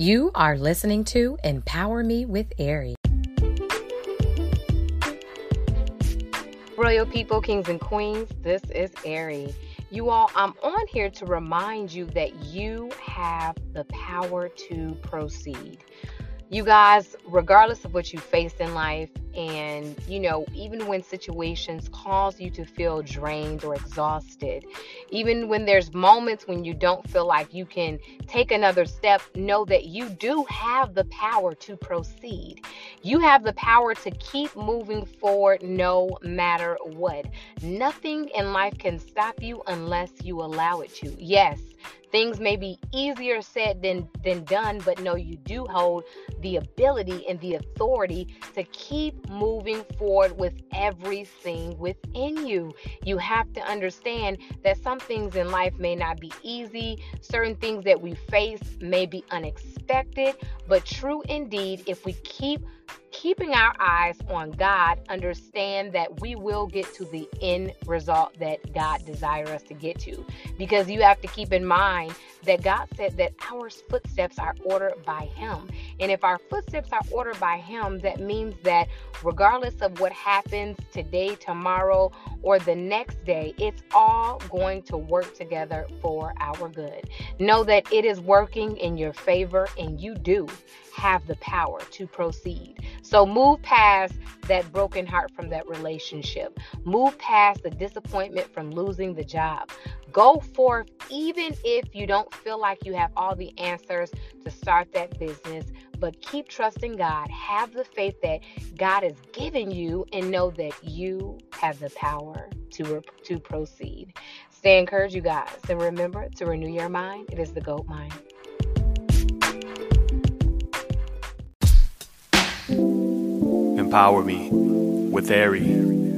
You are listening to Empower Me with Ari. Royal people, kings and queens, this is Ari. You all, I'm on here to remind you that you have the power to proceed. You guys, regardless of what you face in life, and you know even when situations cause you to feel drained or exhausted even when there's moments when you don't feel like you can take another step know that you do have the power to proceed. You have the power to keep moving forward no matter what. Nothing in life can stop you unless you allow it to. Yes things may be easier said than than done but no you do hold the ability and the authority to keep moving forward with everything within you. You have to understand that some things in life may not be easy, certain things that we face may be unexpected, but true indeed, if we keep keeping our eyes on God, understand that we will get to the end result that God desires us to get to. Because you have to keep in mind that God said that our footsteps are ordered by Him. And if our footsteps are ordered by Him, that means that regardless of what happens today, tomorrow, or the next day, it's all going to work together for our good. Know that it is working in your favor, and you do have the power to proceed. So move past that broken heart from that relationship. Move past the disappointment from losing the job. Go forth, even if you don't feel like you have all the answers to start that business, but keep trusting God. Have the faith that God has given you and know that you have the power to, to proceed. Stay encouraged, you guys. And remember to renew your mind. It is the GOAT mind. Empower me with Ari.